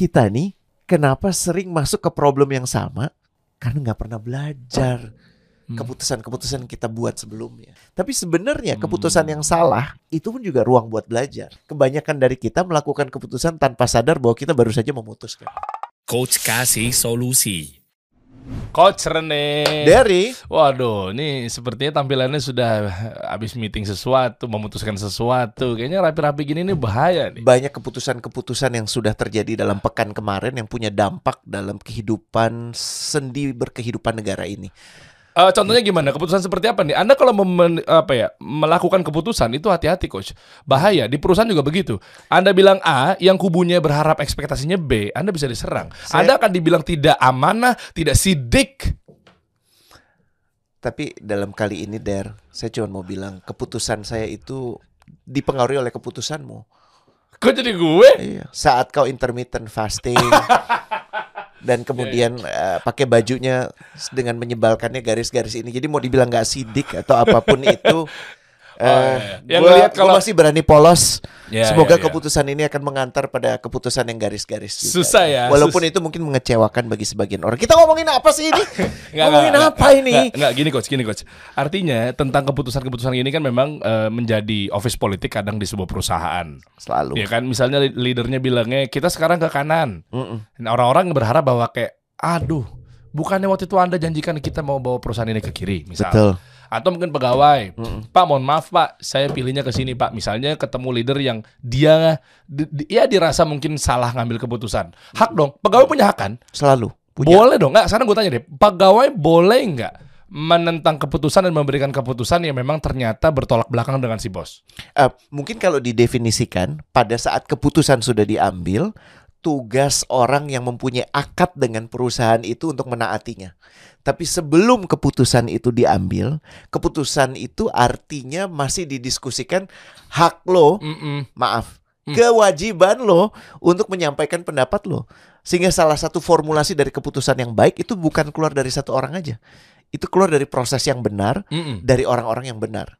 kita nih kenapa sering masuk ke problem yang sama? Karena nggak pernah belajar Hmm. keputusan-keputusan yang kita buat sebelumnya. Tapi sebenarnya Hmm. keputusan yang salah itu pun juga ruang buat belajar. Kebanyakan dari kita melakukan keputusan tanpa sadar bahwa kita baru saja memutuskan. Coach kasih solusi. Coach Rene. Dari Waduh, ini sepertinya tampilannya sudah habis meeting sesuatu, memutuskan sesuatu. Kayaknya rapi-rapi gini nih bahaya nih. banyak keputusan-keputusan yang sudah terjadi dalam pekan kemarin yang punya dampak dalam kehidupan sendi berkehidupan negara ini. Eh, contohnya gimana? Keputusan seperti apa nih? Anda kalau memen- apa ya melakukan keputusan itu hati-hati, coach. Bahaya di perusahaan juga begitu. Anda bilang A, yang kubunya berharap ekspektasinya B, Anda bisa diserang. Saya- Anda akan dibilang tidak amanah, tidak sidik. Tapi dalam kali ini Der, saya cuma mau bilang keputusan saya itu dipengaruhi oleh keputusanmu. Kok jadi gue? Iya. Saat kau intermittent fasting dan kemudian eh, pakai bajunya dengan menyebalkannya garis-garis ini. Jadi mau dibilang nggak sidik atau apa pun itu. Oh, iya. Eh, Yang gua, gua kalau- masih berani polos. Ya, Semoga ya, ya. keputusan ini akan mengantar pada keputusan yang garis-garis. juga. Susah ya, Walaupun sus- itu mungkin mengecewakan bagi sebagian orang. Kita ngomongin apa sih ini? Nggak, ngomongin nggak, apa nggak, ini? Nggak, nggak, gini coach, gini coach. Artinya tentang keputusan-keputusan ini kan memang eh, menjadi office politik kadang di sebuah perusahaan. Selalu. Ya kan, misalnya leadernya bilangnya kita sekarang ke kanan. Nah, orang-orang berharap bahwa kayak, aduh, bukannya waktu itu anda janjikan kita mau bawa perusahaan ini ke kiri, misal. Betul. Atau mungkin pegawai, Pak, mohon maaf Pak, saya pilihnya ke sini Pak. Misalnya ketemu leader yang dia, di- di- ya dirasa mungkin salah ngambil keputusan. Hak dong, pegawai punya hak kan? Selalu. Punya. Boleh dong, nggak? Sekarang gue tanya deh, pegawai boleh nggak menentang keputusan dan memberikan keputusan yang memang ternyata bertolak belakang dengan si bos? Eh, mungkin kalau didefinisikan pada saat keputusan sudah diambil, tugas orang yang mempunyai akad dengan perusahaan itu untuk menaatinya. Tapi sebelum keputusan itu diambil, keputusan itu artinya masih didiskusikan hak lo, Mm-mm. maaf, Hmm. kewajiban lo untuk menyampaikan pendapat lo. Sehingga salah satu formulasi dari keputusan yang baik itu bukan keluar dari satu orang aja. Itu keluar dari proses yang benar, Mm-mm. dari orang-orang yang benar.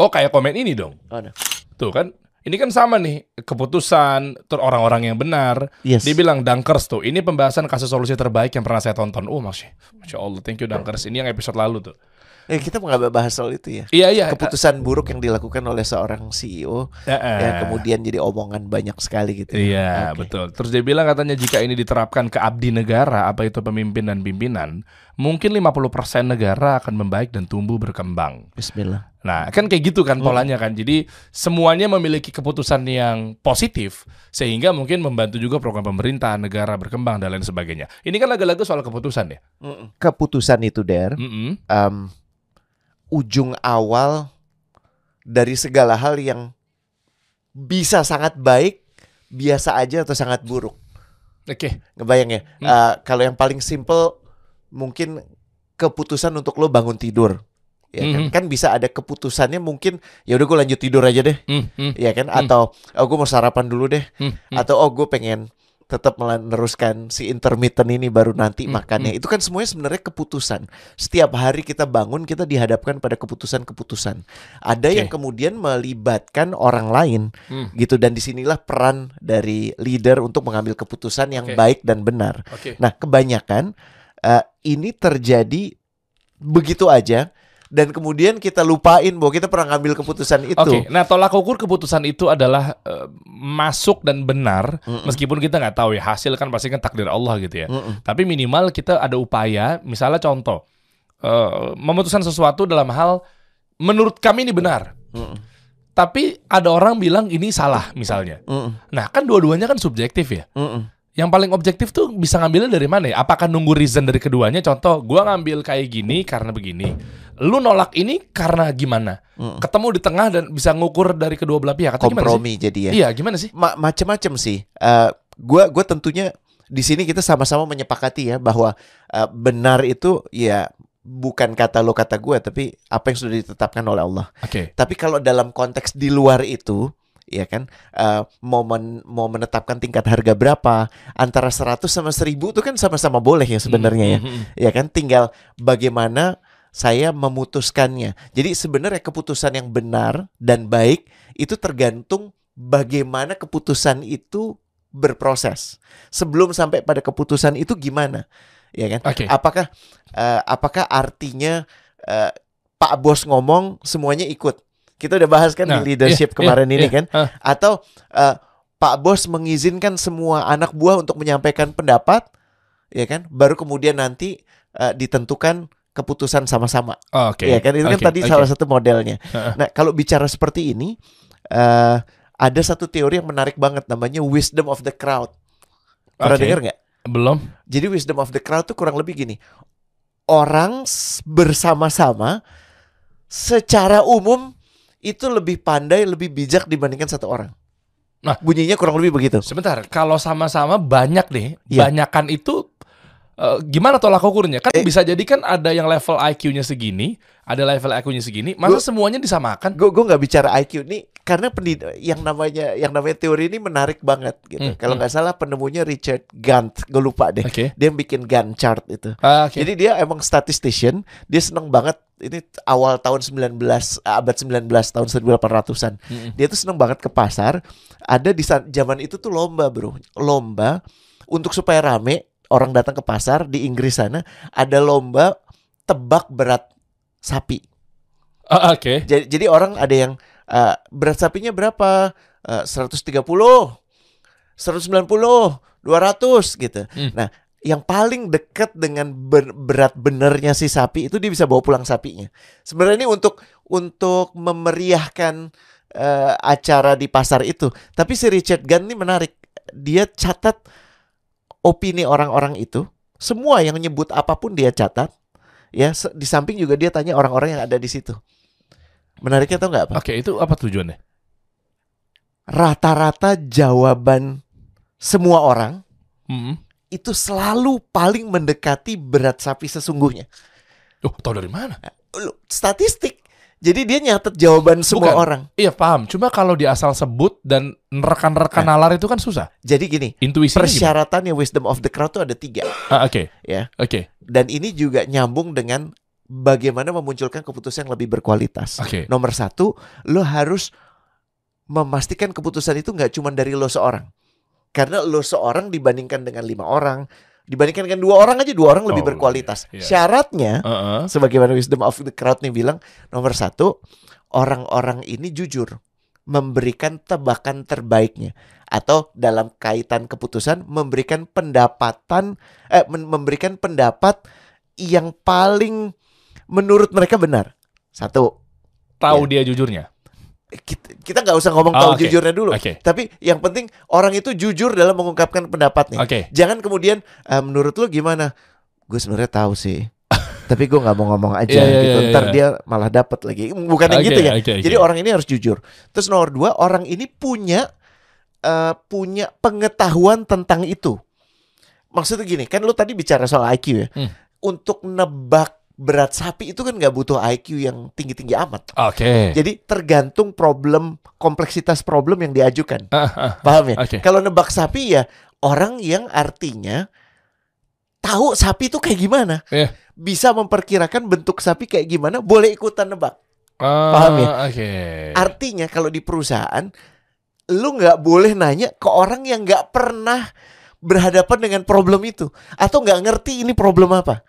Oh kayak komen ini dong. Ada. Tuh kan, ini kan sama nih keputusan ter orang-orang yang benar. Yes. Dia bilang Dunkers tuh, ini pembahasan kasus solusi terbaik yang pernah saya tonton. Oh masya, masya Allah, thank you Dunkers. Ini yang episode lalu tuh. Eh, kita nggak bahas soal itu ya. Iya iya. Keputusan buruk yang dilakukan oleh seorang CEO yang kemudian jadi omongan banyak sekali gitu. Iya Oke. betul. Terus dia bilang katanya jika ini diterapkan ke abdi negara, apa itu pemimpin dan pimpinan, mungkin 50% negara akan membaik dan tumbuh berkembang. Bismillah. Nah, kan kayak gitu kan polanya kan. Jadi semuanya memiliki keputusan yang positif sehingga mungkin membantu juga program pemerintah, negara berkembang dan lain sebagainya. Ini kan lagu-lagu soal keputusan ya. Keputusan itu der, Mm-mm. em, ujung awal dari segala hal yang bisa sangat baik, biasa aja atau sangat buruk. Oke. Ngebayang ya? Hmm. Eh, kalau yang paling simple mungkin keputusan untuk lo bangun tidur. Ya kan? Mhm. kan bisa ada keputusannya mungkin ya udah gue lanjut tidur aja deh. Hmm, hmm, ya kan Hmm. atau oh gue mau sarapan dulu deh hmm, hmm. atau oh gue pengen tetap meneruskan si intermittent ini baru nanti Hmm, makannya itu kan semuanya sebenarnya keputusan setiap hari kita bangun kita dihadapkan pada keputusan-keputusan ada Oke. yang kemudian melibatkan orang lain Hmm. gitu dan di sinilah peran dari leader untuk mengambil keputusan yang Oke. baik dan benar Oke. nah kebanyakan eh, ini terjadi begitu aja dan kemudian kita lupain bahwa kita pernah ngambil keputusan itu Oke, nah tolak ukur keputusan itu adalah eh, masuk dan benar, Mm-mm. meskipun kita nggak tahu ya hasil kan pasti kan takdir Allah gitu ya. Mm-mm. Tapi minimal kita ada upaya, misalnya contoh, eh, memutuskan sesuatu dalam hal menurut kami ini benar, Mm-mm. tapi ada orang bilang ini salah misalnya. Mm-mm. Nah kan dua-duanya kan subjektif ya. Mm-mm. Yang paling objektif tuh bisa ngambilnya dari mana ya? Apakah nunggu reason dari keduanya? Contoh, gua ngambil kayak gini karena begini. Lu nolak ini karena gimana? Mm. Ketemu di tengah dan bisa ngukur dari kedua belah pihak. Atau gimana sih? kompromi jadi ya. Iya, gimana sih? Ma- macem-macem sih. Eh, gua gua tentunya di sini kita sama-sama menyepakati ya bahwa eh, benar itu ya bukan kata lo kata gue tapi apa yang sudah ditetapkan oleh Allah. Oke. Tapi kalau dalam konteks di luar itu ya kan eh, mau men- mau menetapkan tingkat harga berapa antara 100 sama 1000 itu kan sama-sama boleh ya sebenarnya ya. Mhm. Ya kan tinggal bagaimana saya memutuskannya. Jadi sebenarnya keputusan yang benar dan baik itu tergantung bagaimana keputusan itu berproses. Sebelum sampai pada keputusan itu gimana? Ya kan? Oke. Apakah eh, apakah artinya eh, Pak Bos ngomong semuanya ikut? Kita udah bahas kan Nah, di leadership iya, kemarin iya, ini iya. kan? Ah. Atau eh, Pak Bos mengizinkan semua anak buah untuk menyampaikan pendapat, ya kan? Baru kemudian nanti eh, ditentukan keputusan sama-sama. Oke. Iya kan itu kan Oke, tadi oke. salah satu modelnya. Nah, kalau bicara seperti ini eh ada satu teori yang menarik banget namanya wisdom of the crowd. Pernah Oke. dengar nggak? Belum. Jadi wisdom of the crowd tuh kurang lebih gini. Orang bersama-sama secara umum itu lebih pandai, lebih bijak dibandingkan satu orang. Nah. bunyinya kurang lebih begitu. Sebentar, kalau sama-sama banyak nih, Iya. banyakan itu eh, gimana tolak ukurnya? Kan Eh. bisa jadi kan ada yang level IQ-nya segini, ada level IQ-nya segini, masa Gua- semuanya disamakan? Gue gue nggak bicara IQ nih karena pendid yang namanya yang namanya teori ini menarik banget gitu. Hmm, Kalau hmm. nggak salah penemunya Richard Gantt, gue lupa deh. Oke. Dia yang bikin Gantt chart itu. Ah, Oke. Jadi dia emang statistician, dia seneng banget ini awal tahun 19 abad 19 tahun 1800-an. Mm-mm. Dia tuh seneng banget ke pasar. Ada di zaman itu tuh lomba, Bro. Lomba untuk supaya rame orang datang ke pasar di Inggris sana ada lomba tebak berat sapi. Ah, Oke. Jadi, jadi orang ada yang eh, berat sapinya berapa? Eh, 130, 190, 200 gitu. Hmm. Nah, yang paling dekat dengan ber- berat benernya si sapi itu dia bisa bawa pulang sapinya. Sebenarnya ini untuk untuk memeriahkan eh, acara di pasar itu. Tapi si Richard Gunn ini menarik. Dia catat opini orang-orang itu. Semua yang nyebut apa pun dia catat. Ya, di samping juga dia tanya orang-orang yang ada di situ. Menariknya tau nggak apa? Oke, itu apa tujuannya? Rata-rata jawaban semua orang Mm-mm. itu selalu paling mendekati berat sapi sesungguhnya. Oh, tahu dari mana? Statistik. Jadi dia nyatet jawaban semua Bukan. orang. Iya paham. Cuma kalau di asal sebut dan rekan-rekan nalar itu kan susah. Jadi gini, gimana? persyaratannya wisdom of the crowd itu ada tiga. Ah, Oke. Ya. Oke. Dan ini juga nyambung dengan bagaimana memunculkan keputusan yang lebih berkualitas. Oke. Nomor satu, lo harus memastikan keputusan itu nggak cuma dari lo seorang. Karena lo seorang dibandingkan dengan lima orang, dibandingkan dengan dua orang aja dua orang lebih Oh, berkualitas. iya, iya. Syaratnya, Heeh. sebagaimana wisdom of the crowd nih bilang, nomor satu, orang-orang ini jujur memberikan tebakan terbaiknya atau dalam kaitan keputusan memberikan pendapatan eh memberikan pendapat yang paling menurut mereka benar. Satu, Tahu dia jujurnya. Kita nggak usah ngomong Oh, tahu oke. jujurnya dulu. Oke. Tapi yang penting orang itu jujur dalam mengungkapkan pendapatnya. Oke. Jangan kemudian "Eh, menurut lu gimana? Gue sebenarnya tahu sih. Tapi gue nggak mau ngomong aja Iya, iya, gitu. iya, Ntar iya. dia malah dapat lagi. Bukan yang Oke, gitu ya. oke, oke. Jadi orang ini harus jujur. Terus nomor dua, orang ini punya eh, punya pengetahuan tentang itu. Maksudnya gini, kan lu tadi bicara soal IQ ya. Hmm. Untuk nebak berat sapi itu kan nggak butuh IQ yang tinggi-tinggi amat. Oke. Jadi tergantung problem kompleksitas problem yang diajukan. Ah, ah. Paham ya? Oke. Kalau nebak sapi ya orang yang artinya tahu sapi itu kayak gimana. Iya. Bisa memperkirakan bentuk sapi kayak gimana, boleh ikutan nebak. Ah, Paham ya? Oke. Artinya kalau di perusahaan lu nggak boleh nanya ke orang yang nggak pernah berhadapan dengan problem itu atau nggak ngerti ini problem apa.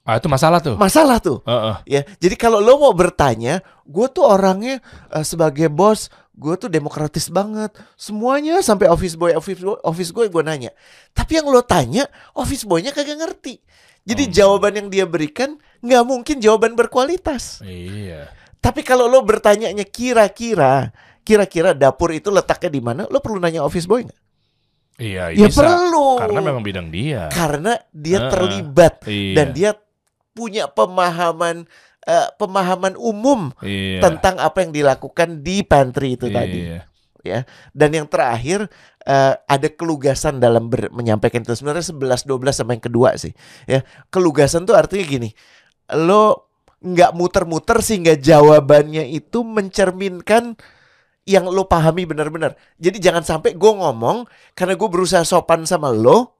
Ah, itu masalah tuh. Masalah tuh. Heeh. Ya, jadi kalau lo mau bertanya, gue tuh orangnya eh, sebagai bos, gue tuh demokratis banget. Semuanya sampai office boy, office boy, office gue gue nanya. Tapi yang lo tanya, office boynya kagak ngerti. Jadi Hmm. jawaban yang dia berikan nggak mungkin jawaban berkualitas. Iya. Tapi kalau lo bertanyanya kira-kira, kira-kira dapur itu letaknya di mana, lo perlu nanya office boy nggak? Iya, Ya bisa. perlu. Karena memang bidang dia. Karena dia Heeh. terlibat Iya. dan dia punya pemahaman eh, pemahaman umum iya. tentang apa yang dilakukan di pantry itu tadi Iya. ya. Dan yang terakhir eh, ada kelugasan dalam ber- menyampaikan itu sebenarnya 11 12 sama yang kedua sih. Ya, kelugasan tuh artinya gini. Lo nggak muter-muter sehingga jawabannya itu mencerminkan yang lo pahami benar-benar. Jadi jangan sampai gue ngomong karena gue berusaha sopan sama lo,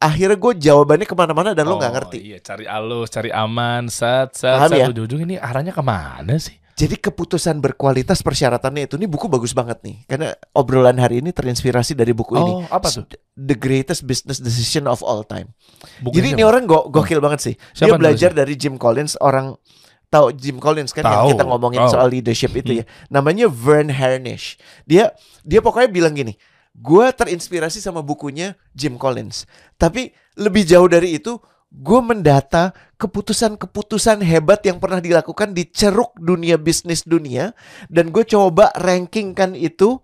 akhirnya gue jawabannya ke mana-mana dan lo nggak Oh, ngerti. Iya, cari alus, cari aman, Paham set. ya? Ujung-ujung ini arahnya ke mana sih? Jadi keputusan berkualitas persyaratannya itu ini buku bagus banget nih karena obrolan hari ini terinspirasi dari buku ini. Oh, apa tuh? The Greatest Business Decision of All Time. Bukunya Jadi ini siapa? orang go gokil banget sih. Siapa Dia belajar dari Jim Collins orang tahu Jim Collins kan yang Tahu, kita ngomongin tahu. soal leadership itu ya. Namanya Vern Harnish. Dia dia pokoknya bilang gini, gue terinspirasi sama bukunya Jim Collins. Tapi lebih jauh dari itu, gue mendata keputusan-keputusan hebat yang pernah dilakukan di ceruk dunia bisnis dunia dan gue coba rankingkan itu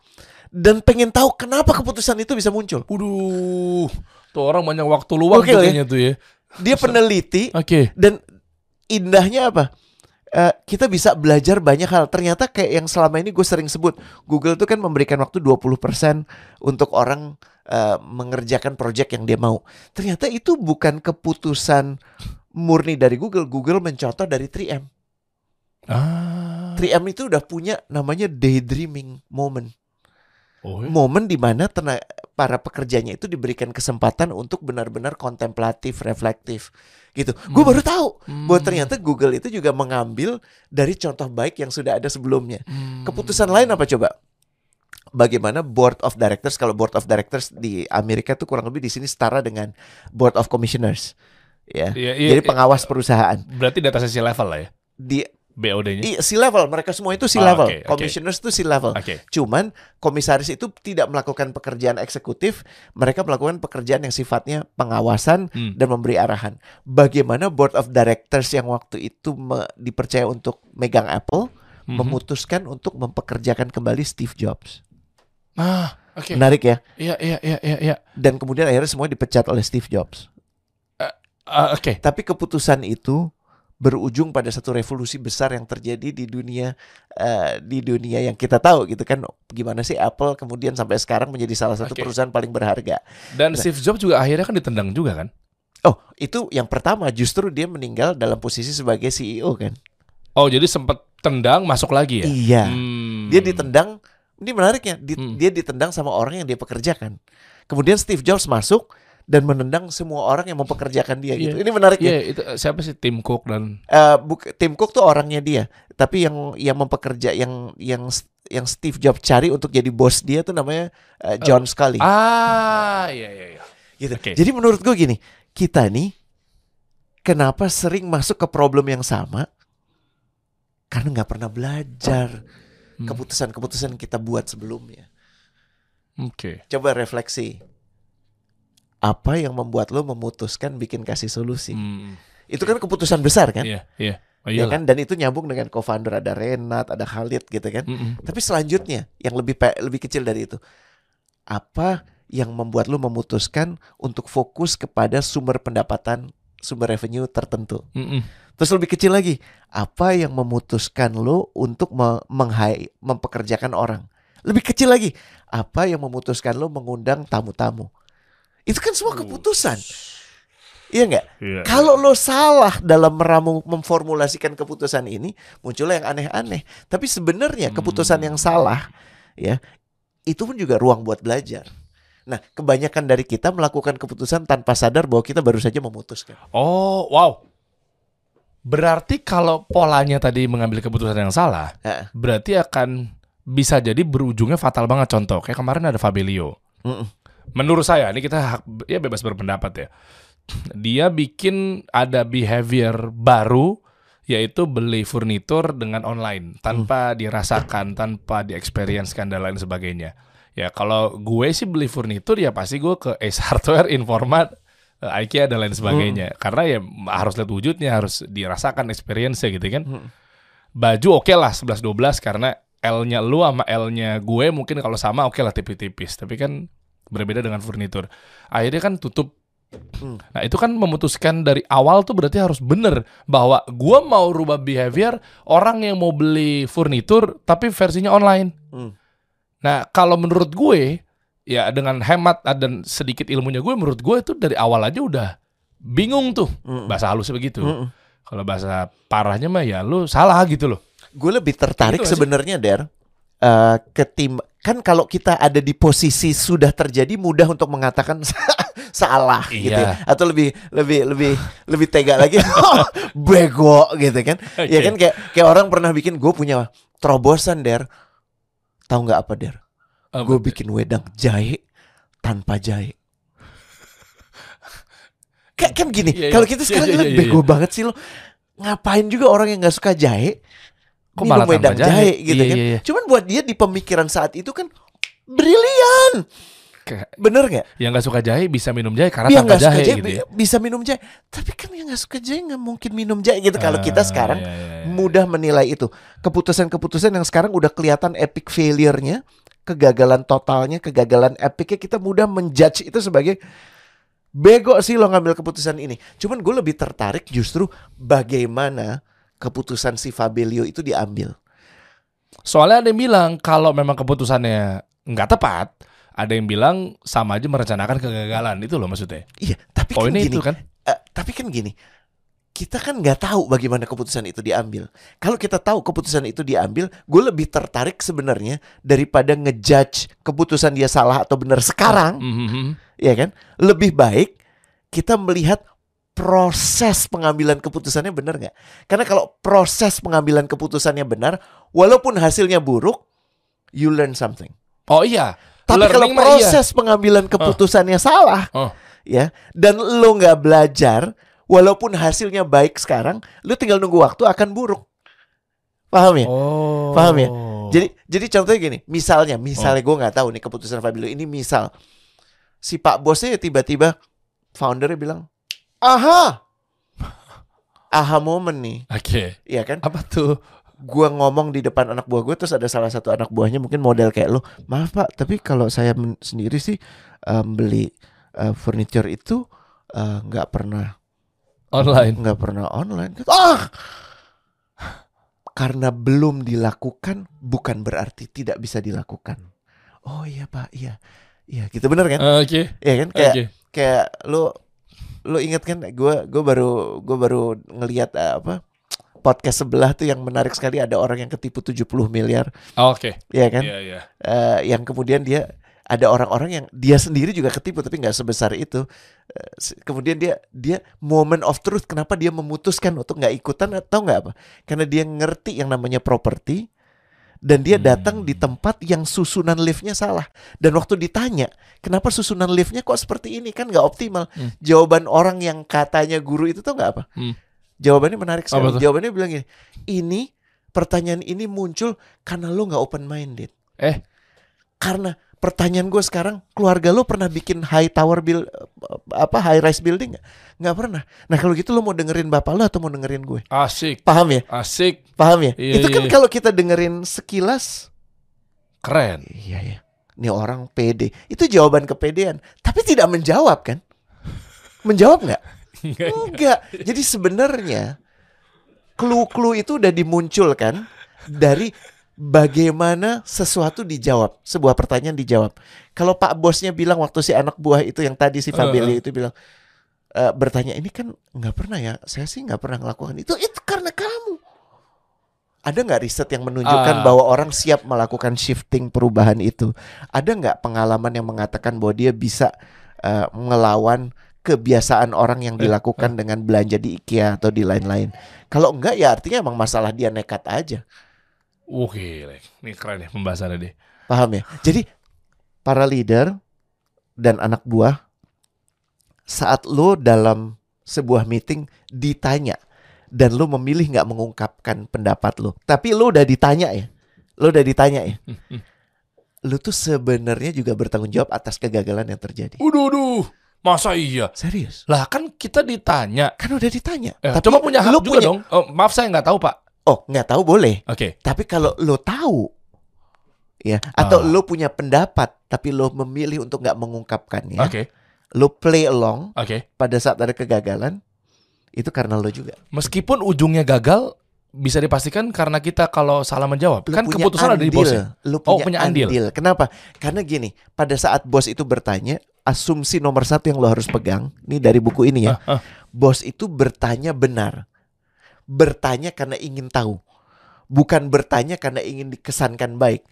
dan pengen tahu kenapa keputusan itu bisa muncul. Waduh, tuh orang banyak waktu luang Gokil tuh ya? kayaknya tuh ya. Dia peneliti Oke. dan indahnya apa? Eh, kita bisa belajar banyak hal. Ternyata kayak yang selama ini gue sering sebut, Google tuh kan memberikan waktu 20% untuk orang eh, mengerjakan project yang dia mau. Ternyata itu bukan keputusan murni dari Google. Google mencontoh dari 3M. Ah. 3M itu udah punya namanya daydreaming moment. Oh, ya? Momen di mana para pekerjanya itu diberikan kesempatan untuk benar-benar kontemplatif, reflektif, gitu. Gue Hmm. baru tahu bahwa Hmm. ternyata Google itu juga mengambil dari contoh baik yang sudah ada sebelumnya. Hmm. Keputusan lain apa coba? Bagaimana board of directors kalau board of directors di Amerika tuh kurang lebih di sini setara dengan board of commissioners, ya. Iya, iya, Jadi iya. pengawas perusahaan Berarti di atas sisi level lah ya. di BOD-nya. i- C level mereka semua itu C Ah, level, oke, oke. commissioners itu C level. Oke. Cuman komisaris itu tidak melakukan pekerjaan eksekutif, mereka melakukan pekerjaan yang sifatnya pengawasan Hmm. dan memberi arahan. Bagaimana board of directors yang waktu itu dipercaya untuk megang Apple Mhm. memutuskan untuk mempekerjakan kembali Steve Jobs. Ah, oke. Menarik ya. Iya, iya, iya, iya, iya. Dan kemudian akhirnya semua dipecat oleh Steve Jobs. Ah, oke. Tapi keputusan itu berujung pada satu revolusi besar yang terjadi di dunia eh, di dunia yang kita tahu gitu kan gimana sih Apple kemudian sampai sekarang menjadi salah satu Oke. perusahaan paling berharga. Dan Steve Jobs juga akhirnya kan ditendang juga kan? Oh, itu yang pertama justru dia meninggal dalam posisi sebagai CEO kan. Oh, jadi sempat tendang masuk lagi ya? Iya. Hmm. Dia ditendang, ini menariknya, di- Hmm. dia ditendang sama orang yang dia pekerjakan. Kemudian Steve Jobs masuk dan menendang semua orang yang mempekerjakan dia gitu. Iya. Ini menarik Iya, ya. itu eh, siapa sih Tim Cook dan buk- Tim Cook tuh orangnya dia, tapi yang yang mempekerja yang yang yang Steve Jobs cari untuk jadi bos dia tuh namanya eh, John Scully. Ah, iya iya iya. gitu. oke. Jadi menurut gue gini, kita nih kenapa sering masuk ke problem yang sama? Karena nggak pernah belajar Hmm. keputusan-keputusan kita buat sebelumnya. Oke. Coba refleksi. Apa yang membuat lo memutuskan bikin kasih solusi? Hmm. Itu kan keputusan besar kan? Iya, iya. Oh, Ya iyalah. kan? Dan itu nyambung dengan co-founder ada Renat, ada Khalid gitu kan. Mm-mm. Tapi selanjutnya yang lebih lebih kecil dari itu. Apa yang membuat lo memutuskan untuk fokus kepada sumber pendapatan, sumber revenue tertentu? Mm-mm. Terus lebih kecil lagi, apa yang memutuskan lo untuk me- menghai- mempekerjakan orang? Lebih kecil lagi, apa yang memutuskan lo mengundang tamu-tamu? Itu kan semua keputusan. Iya nggak? Iya. Kalau lo salah dalam meramu memformulasikan keputusan ini, munculnya yang aneh-aneh. Tapi sebenarnya keputusan yang salah, ya, itu pun juga ruang buat belajar. Nah, kebanyakan dari kita melakukan keputusan tanpa sadar bahwa kita baru saja memutuskan. Oh, wow. Berarti kalau polanya tadi mengambil keputusan yang salah, Heeh. berarti akan bisa jadi berujungnya fatal banget contoh. Kayak kemarin ada Fabelio. Mm-mm. Menurut saya, ini kita hak, ya bebas berpendapat ya. Dia bikin ada behavior baru yaitu beli furnitur dengan online tanpa dirasakan, tanpa diexperiencekan dan lain sebagainya. Ya kalau gue sih beli furnitur ya pasti gue ke Ace Hardware, Informat, eh, IKEA dan lain sebagainya. Karena ya harus lihat wujudnya, harus dirasakan experience gitu kan. Hmm. Baju oke lah 11 12 karena L-nya lu sama L-nya gue mungkin kalau sama oke lah tipis-tipis. Tapi kan berbeda dengan furnitur. Akhirnya kan tutup. Hmm. Nah itu kan memutuskan dari awal tuh berarti harus bener bahwa gue mau rubah behavior orang yang mau beli furnitur tapi versinya online. Hmm. Nah kalau menurut gue ya dengan hemat dan sedikit ilmunya gue menurut gue itu dari awal aja udah bingung tuh Mm-mm. bahasa halusnya begitu. Mm-mm. Kalau bahasa parahnya mah ya lu salah gitu loh. Gue lebih tertarik Gitu sebenarnya Der eh ketim kan kalau kita ada di posisi sudah terjadi mudah untuk mengatakan salah gitu Iya. ya. atau lebih lebih lebih lebih tega lagi bego gitu kan ya Oke. kan kayak kayak orang pernah bikin gue punya terobosan der tahu nggak apa der Apa gue bikin wedang jahe tanpa jahe kayak kan gini Iya, iya. kalau kita Iya, sekarang iya, ngeliat iya, bego iya. banget sih lo ngapain juga orang yang nggak suka jahe Kok minum malah wedang jahe, jahe? gitu Iya, kan iya, iya. cuman buat dia di pemikiran saat itu kan brilian bener nggak yang nggak suka jahe bisa minum jahe karena yang tanpa nggak suka jahe, jahe gitu ya. bisa minum jahe tapi kan yang nggak suka jahe nggak mungkin minum jahe gitu kalau kita Ah, sekarang iya, iya, iya. mudah menilai itu keputusan-keputusan yang sekarang udah kelihatan epic failure-nya kegagalan totalnya kegagalan epicnya kita mudah menjudge itu sebagai bego sih lo ngambil keputusan ini cuman gue lebih tertarik justru bagaimana keputusan si Fabelio itu diambil Soalnya ada yang bilang kalau memang keputusannya nggak tepat, ada yang bilang sama aja merencanakan kegagalan itu loh maksudnya. iya tapi Poinnya kan gini itu kan. Eh, tapi kan gini, kita kan nggak tahu bagaimana keputusan itu diambil. Kalau kita tahu keputusan itu diambil, gue lebih tertarik sebenarnya daripada ngejudge keputusan dia salah atau benar sekarang, Mhm. ya kan? Lebih baik kita melihat proses pengambilan keputusannya benar nggak? Karena kalau proses pengambilan keputusannya benar, walaupun hasilnya buruk, you learn something. Oh iya. Tapi kalau Learning mah iya. proses pengambilan keputusannya salah, Oh. ya, dan lo nggak belajar, walaupun hasilnya baik sekarang, lo tinggal nunggu waktu akan buruk. Paham ya? Oh. Paham ya? Jadi, jadi contohnya gini, misalnya, misalnya Oh. gue nggak tahu nih keputusan Fabio ini misal si Pak Bosnya tiba-tiba foundernya bilang, aha, aha momen nih, Oke. ya kan? Apa tuh? Gua ngomong di depan anak buah gue terus ada salah satu anak buahnya mungkin model kayak lo maaf pak tapi kalau saya sendiri sih em, beli eh, furniture itu eh, nggak pernah Online. nggak pernah online ah karena belum dilakukan bukan berarti tidak bisa dilakukan oh iya pak iya iya gitu bener kan Oke. Iya kan kayak Oke. kayak lo lo inget kan gue gue baru gue baru ngelihat eh, apa podcast sebelah tuh yang menarik sekali ada orang yang ketipu 70 miliar Oke. ya kan Iya, iya. Eh, yang kemudian dia ada orang-orang yang dia sendiri juga ketipu tapi nggak sebesar itu se- kemudian dia dia moment of truth kenapa dia memutuskan untuk nggak ikutan atau nggak apa karena dia ngerti yang namanya properti dan dia datang di tempat yang susunan liftnya salah dan waktu ditanya kenapa susunan liftnya kok seperti ini kan nggak optimal Hmm. jawaban orang yang katanya guru itu tuh nggak apa Hmm. jawabannya menarik sekali tuh? jawabannya bilang gini ini pertanyaan ini muncul karena lo nggak open minded Eh. karena pertanyaan gue sekarang keluarga lo pernah bikin high tower build apa high rise building nggak? Nggak pernah. Nah kalau gitu lo mau dengerin bapak lo atau mau dengerin gue? Asik. paham ya? Asik. paham ya? Iya, itu kan iya. kalau kita dengerin sekilas Keren. iya ya ini orang pede. Itu jawaban kepedean. Tapi tidak menjawab kan? Menjawab nggak? Enggak jadi sebenarnya clue-clue itu udah dimunculkan dari bagaimana sesuatu dijawab? Sebuah pertanyaan dijawab. Kalau pak bosnya bilang waktu si anak buah itu yang tadi si Fabelio itu bilang eh, bertanya ini kan nggak pernah ya? Saya sih nggak pernah melakukan itu. Itu karena kamu. Ada nggak riset yang menunjukkan Ah. bahwa orang siap melakukan shifting perubahan itu? Ada nggak pengalaman yang mengatakan bahwa dia bisa eh, melawan kebiasaan orang yang dilakukan dengan belanja di IKEA atau di lain-lain? Kalau enggak ya artinya emang masalah dia nekat aja Oke, ini keren ya pembahasannya deh. Paham ya? Jadi para leader dan anak buah saat lo dalam sebuah meeting ditanya dan lo memilih nggak mengungkapkan pendapat lo, tapi lo udah ditanya ya, lo udah ditanya ya, lo tuh sebenarnya juga bertanggung jawab atas kegagalan yang terjadi. Uduh, uduh. Masa iya? Serius? Lah kan kita ditanya. Kan udah ditanya. Eh, tapi coba punya hak lo juga punya- dong. Oh, maaf saya nggak tahu pak. Oh nggak tahu boleh. Oke. Tapi kalau lo tahu, ya, atau Ah. lo punya pendapat, tapi lo memilih untuk nggak mengungkapkannya, Oke. lo play along Oke. pada saat ada kegagalan, itu karena lo juga. Meskipun ujungnya gagal, bisa dipastikan karena kita kalau salah menjawab. Lo kan keputusan ada di andil. bosnya. Lo Oh, punya, punya andil. Kenapa? Karena gini, pada saat bos itu bertanya, asumsi nomor satu yang lo harus pegang, ini dari buku ini ya, Ah, ah. bos itu bertanya benar, bertanya karena ingin tahu, bukan bertanya karena ingin dikesankan baik.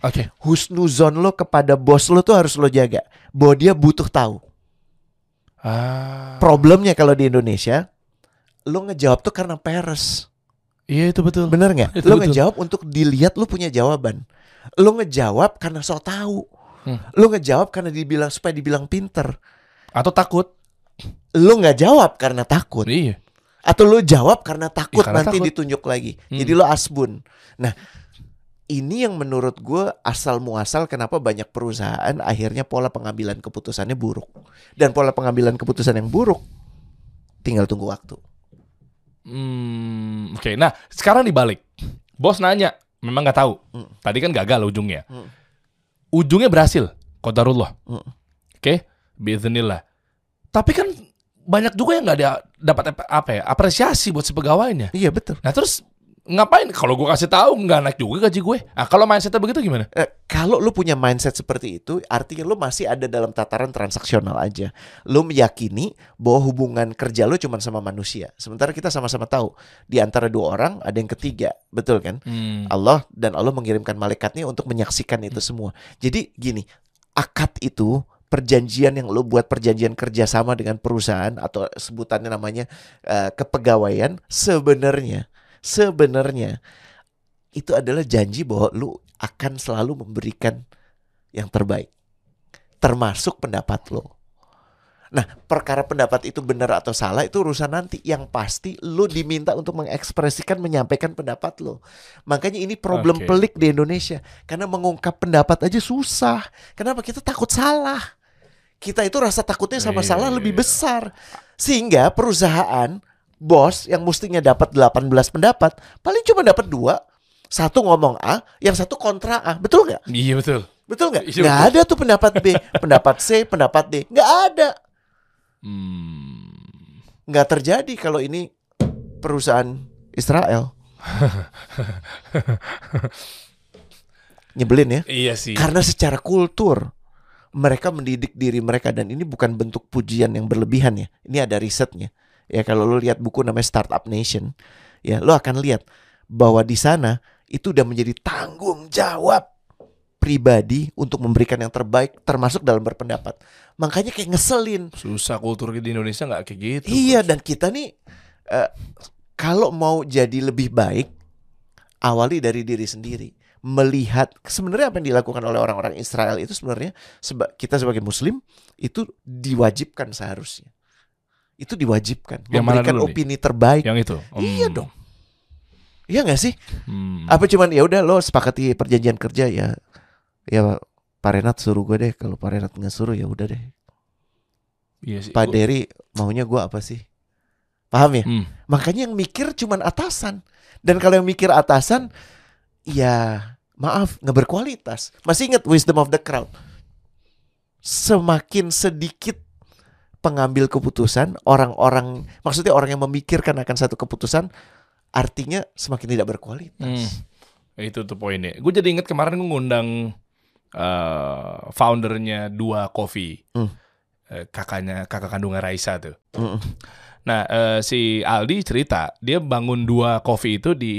Ah. Problemnya kalau di Indonesia, lu ngejawab tuh karena peres. Iya itu betul. Bener nggak? Lu betul. ngejawab untuk dilihat lu punya jawaban. Lu ngejawab karena so tahu. Hmm. Lu ngejawab karena dibilang supaya dibilang pinter. Atau takut. Lu nggak jawab karena takut. Iya. Atau lu jawab karena takut Iya, karena nanti takut. ditunjuk lagi. Hmm. Jadi lu asbun. Nah, ini yang menurut gue asal muasal kenapa banyak perusahaan akhirnya pola pengambilan keputusannya buruk. Dan pola pengambilan keputusan yang buruk tinggal tunggu waktu. Hmm, oke. Nah, sekarang dibalik. Bos nanya, memang nggak tahu. Hmm. Tadi kan gagal ujungnya. Hmm. Ujungnya berhasil. Qadarullah. Hmm. Oke, biiznillah. Tapi kan banyak juga yang nggak ada dapat apa- ya apresiasi buat si pegawainya. Iya betul. Nah terus ngapain? Kalau gue kasih tahu nggak naik juga gaji gue. Ah kalau mindsetnya begitu gimana? Eh, kalau lu punya mindset seperti itu, artinya lu masih ada dalam tataran transaksional aja. Lu meyakini bahwa hubungan kerja lu cuma sama manusia. Sementara kita sama-sama tahu di antara dua orang ada yang ketiga, betul kan? Hmm. Allah dan Allah mengirimkan malaikatnya untuk menyaksikan itu semua. Jadi gini, akad itu perjanjian yang lo buat perjanjian kerjasama dengan perusahaan atau sebutannya namanya eh, kepegawaian sebenarnya sebenarnya itu adalah janji bahwa lu akan selalu memberikan yang terbaik termasuk pendapat lo. Nah, perkara pendapat itu benar atau salah itu urusan nanti. Yang pasti lu diminta untuk mengekspresikan, menyampaikan pendapat lo. Makanya ini problem Oke. pelik di Indonesia. Karena mengungkap pendapat aja susah. Kenapa? Kita takut salah. Kita itu rasa takutnya sama Iya, salah iya, lebih iya. besar. Sehingga perusahaan, bos yang mestinya dapat 18 pendapat, paling cuma dapat dua. Satu ngomong A, yang satu kontra A. Betul nggak? Iya betul. Betul nggak? Iya, Nggak betul. ada tuh pendapat B, pendapat C, pendapat D. Nggak ada. Hmm. Nggak terjadi kalau ini perusahaan Israel. Nyebelin ya. Iya sih. Karena secara kultur mereka mendidik diri mereka dan ini bukan bentuk pujian yang berlebihan ya. Ini ada risetnya. Ya kalau lu lihat buku namanya Startup Nation, ya lu akan lihat bahwa di sana itu udah menjadi tanggung jawab pribadi untuk memberikan yang terbaik termasuk dalam berpendapat. Makanya kayak ngeselin. Susah kultur di Indonesia nggak kayak gitu. Iya dan kita nih eh, kalau mau jadi lebih baik awali dari diri sendiri. Melihat sebenarnya apa yang dilakukan oleh orang-orang Israel itu sebenarnya seba- kita sebagai muslim itu diwajibkan seharusnya. Itu diwajibkan Yang memberikan dulu nih? opini terbaik. Yang itu. Iya Hmm. dong. Iya nggak sih? Hmm. Apa cuman ya udah lo sepakati perjanjian kerja ya ya Pak Renat suruh gue deh kalau Pak Renat nggak suruh ya udah deh. Iya sih. Pak Dery maunya gue apa sih? Paham ya? Hmm. Makanya yang mikir cuman atasan. Dan kalau yang mikir atasan, ya maaf nggak berkualitas. Masih ingat wisdom of the crowd? Semakin sedikit pengambil keputusan, orang-orang, maksudnya orang yang memikirkan akan satu keputusan, artinya semakin tidak berkualitas. Hmm. Itu tuh poinnya. Gue jadi inget kemarin gue ngundang eh, foundernya dua coffee. Hmm. Eh, kakaknya kakak kandungnya Raisa tuh. Mm-mm. Nah, eh, si Aldi cerita dia bangun dua coffee itu di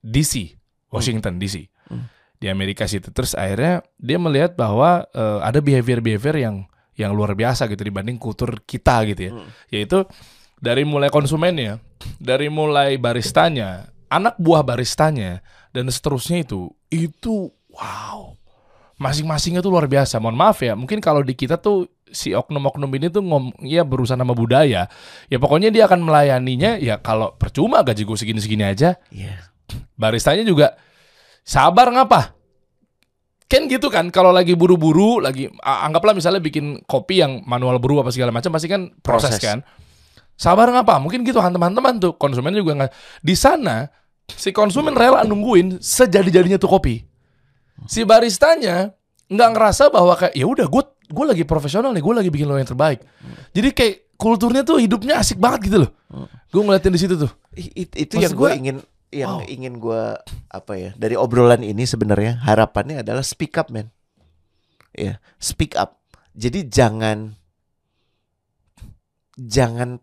DC, Washington DC, Hmm. di Amerika situ. Terus akhirnya dia melihat bahwa eh, ada behavior-behavior yang yang luar biasa gitu dibanding kultur kita gitu ya. Hmm. Yaitu dari mulai konsumennya, dari mulai baristanya, anak buah baristanya dan seterusnya itu itu wow. Masing-masingnya tuh luar biasa. Mohon maaf ya, mungkin kalau di kita tuh si oknum-oknum ini tuh ngom ya berusaha nama budaya. Ya pokoknya dia akan melayaninya ya kalau percuma gaji gue segini-segini aja. Iya. Baristanya juga sabar ngapa? Kan gitu kan kalau lagi buru-buru lagi anggaplah misalnya bikin kopi yang manual brew apa segala macam pasti kan proses, Proses. kan. Sabar ngapa? Mungkin gitu kan teman-teman tuh konsumen juga nggak di sana si konsumen rela nungguin sejadi-jadinya tuh kopi. Si baristanya nggak ngerasa bahwa kayak ya udah gue gue lagi profesional nih gue lagi bikin lo yang terbaik. Jadi kayak kulturnya tuh hidupnya asik banget gitu loh. Gue ngeliatin di situ tuh. It- itu Maksud yang gue ingin yang Wow. ingin gue apa ya dari obrolan ini sebenarnya harapannya adalah speak up man ya speak up jadi jangan jangan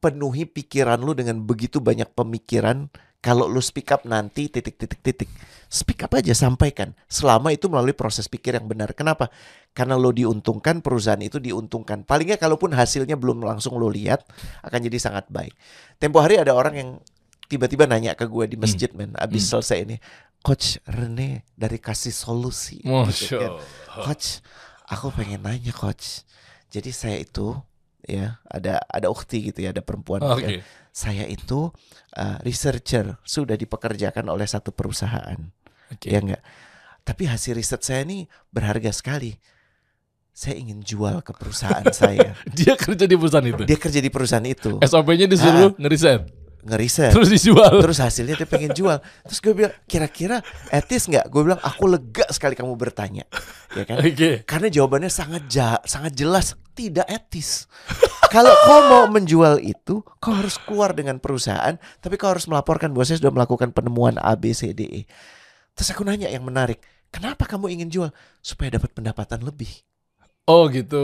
penuhi pikiran lu dengan begitu banyak pemikiran Kalau lu speak up nanti titik titik titik. Speak up aja sampaikan. Selama itu melalui proses pikir yang benar. Kenapa? Karena lo diuntungkan, perusahaan itu diuntungkan. Palingnya kalaupun hasilnya belum langsung lo lihat, akan jadi sangat baik. Tempo hari ada orang yang tiba-tiba nanya ke gue di masjid, men. Abis selesai ini, Coach Rene dari kasih solusi. gitu kan. Coach, aku pengen nanya, Coach. Jadi saya itu ya ada ada ukti gitu ya, ada perempuan. Oke. ya. Saya itu uh, researcher sudah dipekerjakan oleh satu perusahaan, Oke. ya enggak. Tapi hasil riset saya ini berharga sekali. Saya ingin jual ke perusahaan saya. Dia kerja di perusahaan itu. Dia kerja di perusahaan itu, SOP-nya disuruh ngeriset. ngeriset. Terus dijual. Terus hasilnya dia pengen jual. Terus gue bilang, kira-kira etis nggak? Gue bilang, aku lega sekali kamu bertanya, ya kan? Oke. Karena jawabannya sangat ja sangat jelas tidak etis. Kalau kau mau menjual itu, kau harus keluar dengan perusahaan, tapi kau harus melaporkan bahwa saya sudah melakukan penemuan A B C D E. Terus aku nanya yang menarik, kenapa kamu ingin jual? Supaya dapat pendapatan lebih. Oh gitu.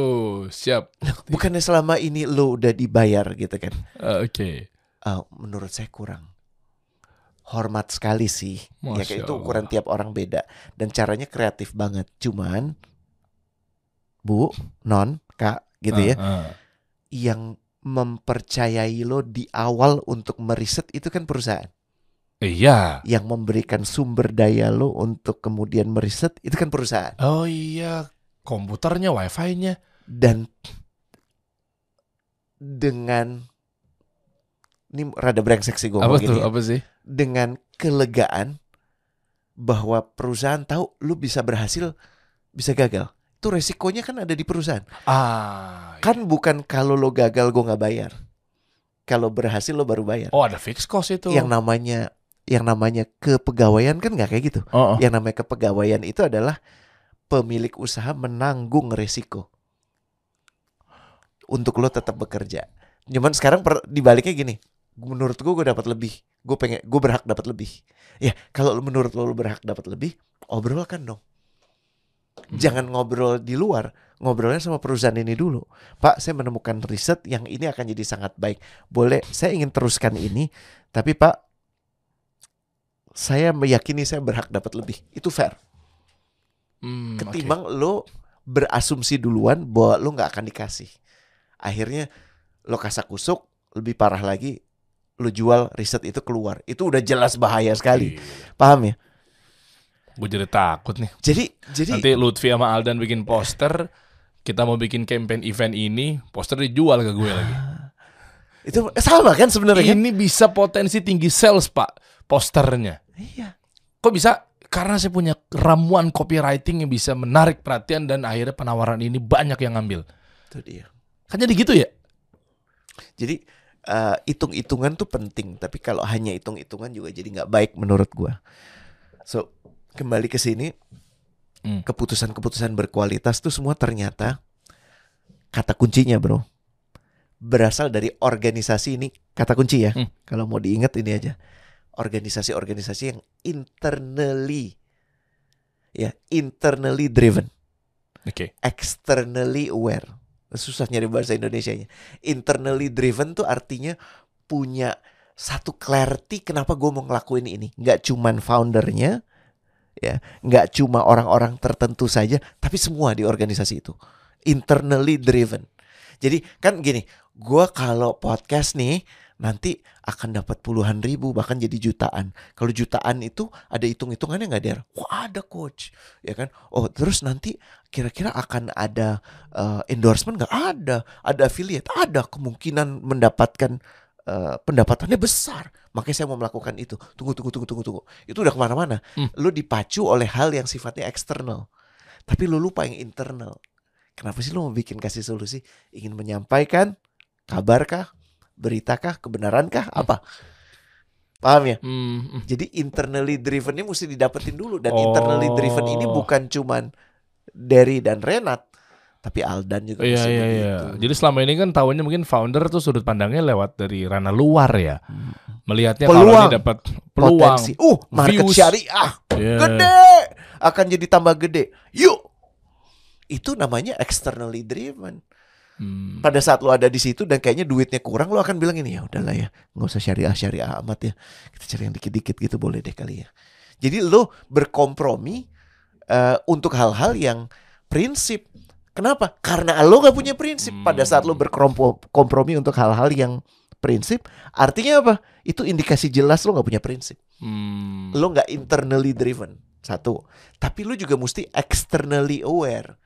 Siap. Bukannya selama ini lo udah dibayar gitu kan? Ah, Oke. Ah, menurut saya kurang. Hormat sekali sih. ya Masya kayak itu Allah. ukuran tiap orang beda dan caranya kreatif banget. Cuman Bu, Non, Kak gitu ya. Ah, ah. yang mempercayai lo di awal untuk meriset itu kan perusahaan. Iya. Yang memberikan sumber daya lo untuk kemudian meriset itu kan perusahaan. Oh iya. Komputernya, wifi-nya. Dan dengan ini rada brengsek sih gue Apa tuh? ya. Apa sih? Dengan kelegaan bahwa perusahaan tahu lo bisa berhasil, bisa gagal. Itu resikonya kan ada di perusahaan. Ah. Kan bukan kalau lo gagal gue nggak bayar. Kalau berhasil lo baru bayar. Oh ada fixed cost itu. yang namanya yang namanya kepegawaian kan nggak kayak gitu. Oh, oh. Yang namanya kepegawaian itu adalah pemilik usaha menanggung resiko untuk lo tetap bekerja. Cuman sekarang per, dibaliknya gini, menurut gue gue dapat lebih, gue pengen gue berhak dapat lebih. Ya kalau menurut lo, lo berhak dapat lebih, obrolkan dong. Jangan ngobrol di luar, ngobrolnya sama perusahaan ini dulu. Pak, saya menemukan riset yang ini akan jadi sangat baik. Boleh, saya ingin teruskan ini, tapi Pak, saya meyakini saya berhak dapat lebih. Itu fair. Hmm. Ketimbang lo berasumsi duluan bahwa lo nggak akan dikasih. Akhirnya lo kasak kusuk, lebih parah lagi, lo jual riset itu keluar. Itu udah jelas bahaya sekali. Paham ya? Gue jadi takut nih. Jadi jadi Nanti Lutfi sama Aldan bikin poster, kita mau bikin campaign event ini, poster dijual ke gue lagi. itu sama kan sebenarnya kan? Ini bisa potensi tinggi sales pak, posternya. Iya. Kok bisa? Karena saya punya ramuan copywriting yang bisa menarik perhatian dan akhirnya penawaran ini banyak yang ngambil. Itu dia. Kan jadi gitu ya? Jadi eh, hitung-hitungan tuh penting, tapi kalau hanya hitung-hitungan juga jadi nggak baik menurut gua. So kembali ke sini, Hmm. keputusan-keputusan berkualitas tuh semua ternyata kata kuncinya bro berasal dari organisasi ini kata kunci ya. Hmm. Kalau mau diingat ini aja organisasi-organisasi yang internally ya internally driven, Oke. externally aware. Susah nyari bahasa Indonesianya. Internally driven tuh artinya punya satu clarity kenapa gue mau ngelakuin ini. Nggak cuman foundernya, ya, nggak cuma orang-orang tertentu saja, tapi semua di organisasi itu internally driven. Jadi kan gini, gue kalau podcast nih nanti akan dapat puluhan ribu bahkan jadi jutaan. Kalau jutaan itu ada hitung-hitungannya nggak der? Wah ada coach, ya kan? Oh terus nanti kira-kira akan ada eh, endorsement nggak? Ada, ada affiliate, ada kemungkinan mendapatkan eh, pendapatannya besar. Makanya saya mau melakukan itu. Tunggu, tunggu, tunggu, tunggu, tunggu. Itu udah ke mana-mana. Hmm. Lu dipacu oleh hal yang sifatnya eksternal, tapi lu lupa yang internal. Kenapa sih lu mau bikin kasih solusi? Ingin menyampaikan kabarkah, beritakah, kebenarankah, apa? Paham ya? Hmm, hmm. Jadi internally driven ini mesti didapetin dulu dan Oh. internally driven ini bukan cuman Derry dan Renat, tapi Aldan juga Iya iya iya. begitu. Jadi selama ini kan tahunya mungkin founder tuh sudut pandangnya lewat dari ranah luar ya. Melihatnya kalau Peluang. ini dapat peluang. Potensi. Uh, market views. syariah Iya. gede akan jadi tambah gede. Yuk. Itu namanya externally driven. Hmm. Pada saat lo ada di situ dan kayaknya duitnya kurang, lo akan bilang ini ya udahlah ya, nggak usah syariah syariah amat ya. Kita cari yang dikit-dikit gitu boleh deh kali ya. Jadi lo berkompromi eh, untuk hal-hal yang prinsip. Kenapa? Karena lo gak punya prinsip. Pada saat lo berkompromi untuk hal-hal yang prinsip, artinya apa? Itu indikasi jelas lo gak punya prinsip. Hmm. Lo gak internally driven. Satu. Tapi lo juga mesti externally aware.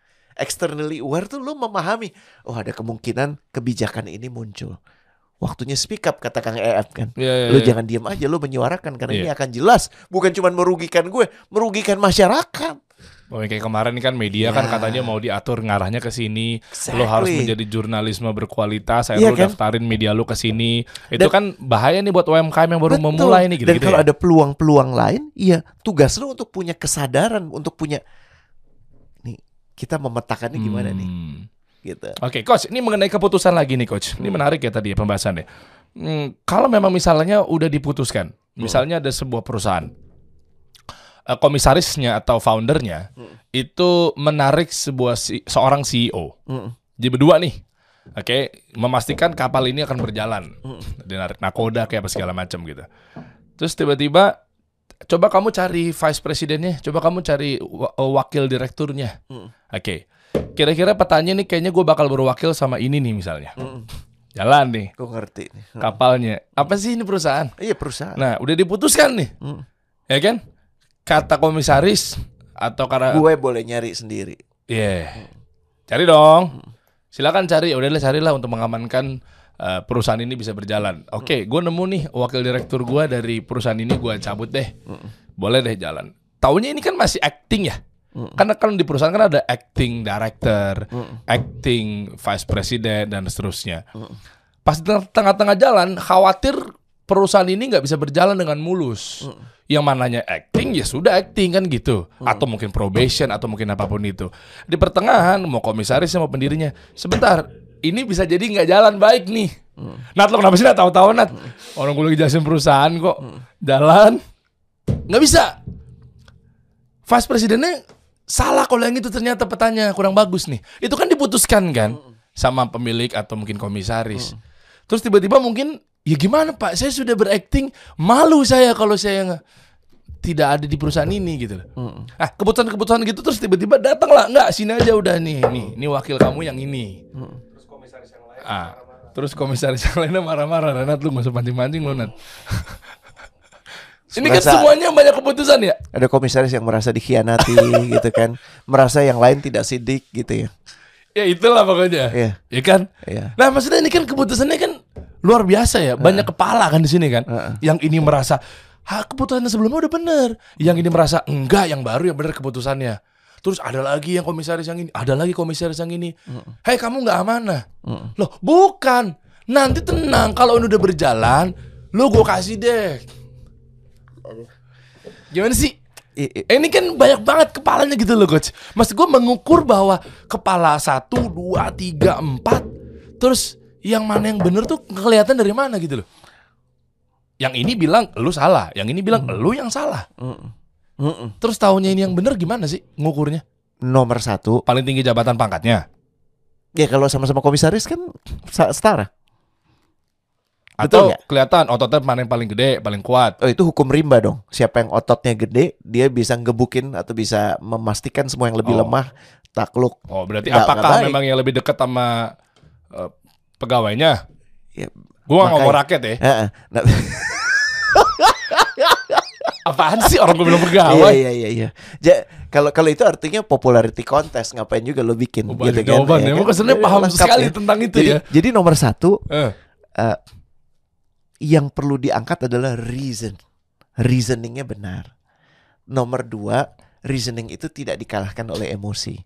Externally aware tuh lo memahami, oh ada kemungkinan kebijakan ini muncul. Waktunya speak up kata Kang EF kan. Iya, iya, Lo iya. jangan diam aja, lo menyuarakan karena Iya. ini akan jelas, bukan cuma merugikan gue, merugikan masyarakat. Oh, kayak kemarin kan media kan Ya. katanya mau diatur ngarahnya ke sini. Lo harus Exactly. menjadi jurnalisme berkualitas. Saya Iya lo kan? daftarin media lo ke sini. Itu Dan- kan bahaya nih buat UMKM yang baru Betul. memulai nih gitu, Dan kalau ada peluang-peluang lain, iya tugas lo untuk punya kesadaran, untuk punya kita memetakannya gimana nih, gitu. Oke, coach, ini mengenai keputusan lagi nih, coach. Ini menarik ya tadi ya pembahasannya. Hmm, kalau memang misalnya udah diputuskan, misalnya ada sebuah perusahaan, eh, komisarisnya atau foundernya itu menarik sebuah si- seorang CEO, Mm. jadi berdua nih, oke, memastikan kapal ini akan berjalan, dia narik nakoda kayak apa segala macam gitu. Terus tiba-tiba, coba kamu cari vice presidennya, coba kamu cari wa- wakil direkturnya, Mm. Oke, kira-kira petanya nih kayaknya gue bakal berwakil sama ini nih misalnya. Mm. Jalan nih Gue ngerti nih. kapalnya. Apa sih ini perusahaan? Iya perusahaan. Nah, udah diputuskan nih, Mm. ya kan? Kata komisaris atau karena, Gue boleh nyari sendiri. Iya, cari dong. Silakan cari. Ya udahlah carilah untuk mengamankan eh, perusahaan ini bisa berjalan. Oke, gue nemu nih wakil direktur gue dari perusahaan ini gue cabut deh. Boleh deh jalan. Taunya ini kan masih acting ya. Karena kan di perusahaan kan ada acting director, acting vice president dan seterusnya. Pas di tengah-tengah jalan, khawatir perusahaan ini nggak bisa berjalan dengan mulus. Yang mananya acting ya sudah acting kan gitu, atau mungkin probation atau mungkin apa pun itu. Di pertengahan mau komisaris mau pendirinya, sebentar ini bisa jadi nggak jalan baik nih. Nat lo kenapa sih Nat tahu-tahu Nat? Orang gue lagi jelasin perusahaan kok jalan nggak bisa. Vice presidennya salah kalau yang itu ternyata petanya kurang bagus nih. Itu kan diputuskan kan sama pemilik atau mungkin komisaris. Terus tiba-tiba mungkin ya gimana Pak? Saya sudah berakting, malu saya kalau saya tidak ada di perusahaan ini gitu. loh. Ah, keputusan-keputusan gitu terus tiba-tiba datang lah, enggak sini aja udah nih, nih, ini wakil kamu yang ini. Ah, terus komisaris yang lainnya marah-marah, Renat lu nggak usah pancing-pancing lu Nat. Ini kan Merasa- semuanya banyak keputusan ya. Ada komisaris yang merasa dikhianati gitu kan. Merasa yang lain tidak sidik gitu ya. Ya itulah pokoknya. Iya. Ya kan? Iya. Nah, maksudnya ini kan keputusannya kan luar biasa ya. Banyak kepala kan di sini kan. Yang ini merasa, "Ha, keputusannya sebelumnya udah bener." Yang ini merasa, "Enggak, yang baru yang bener keputusannya." Terus ada lagi yang komisaris yang ini, ada lagi komisaris yang ini. Hei, kamu nggak amanah. Loh, bukan. Nanti tenang kalau ini udah berjalan, lu gue kasih deh. Gimana sih? Eh, Ini kan banyak banget kepalanya gitu loh coach. Maksud gue mengukur bahwa kepala satu, dua, tiga, empat, terus yang mana yang bener tuh kelihatan dari mana gitu loh. Yang ini bilang lu salah, yang ini bilang lu yang salah. Mm-mm. Terus tahunya ini yang bener gimana sih ngukurnya? Nomor satu, Paling tinggi jabatan pangkatnya ya kalau sama-sama komisaris kan setara. atau Betul kelihatan ototnya mana yang paling gede, paling kuat. Oh itu hukum rimba dong. Siapa yang ototnya gede, dia bisa ngebukin atau bisa memastikan semua yang lebih Oh. lemah takluk. Oh, berarti Nggak- apakah baik. memang yang lebih dekat sama eh, pegawainya? Ya, Gua nggak makanya- rakyat ya. Heeh. Nah, Apaan sih orang gue bilang iya pegawai? iya iya iya. Ja- kalau kalau itu artinya popularity contest ngapain juga lo bikin Oh, gitu kan. jawaban ya. kan? Emang kesannya Iya, paham lengkap sekali ya. tentang itu jadi, ya. Jadi nomor satu Eh. eh, yang perlu diangkat adalah reason. Reasoningnya benar. Nomor dua, reasoning itu tidak dikalahkan oleh emosi.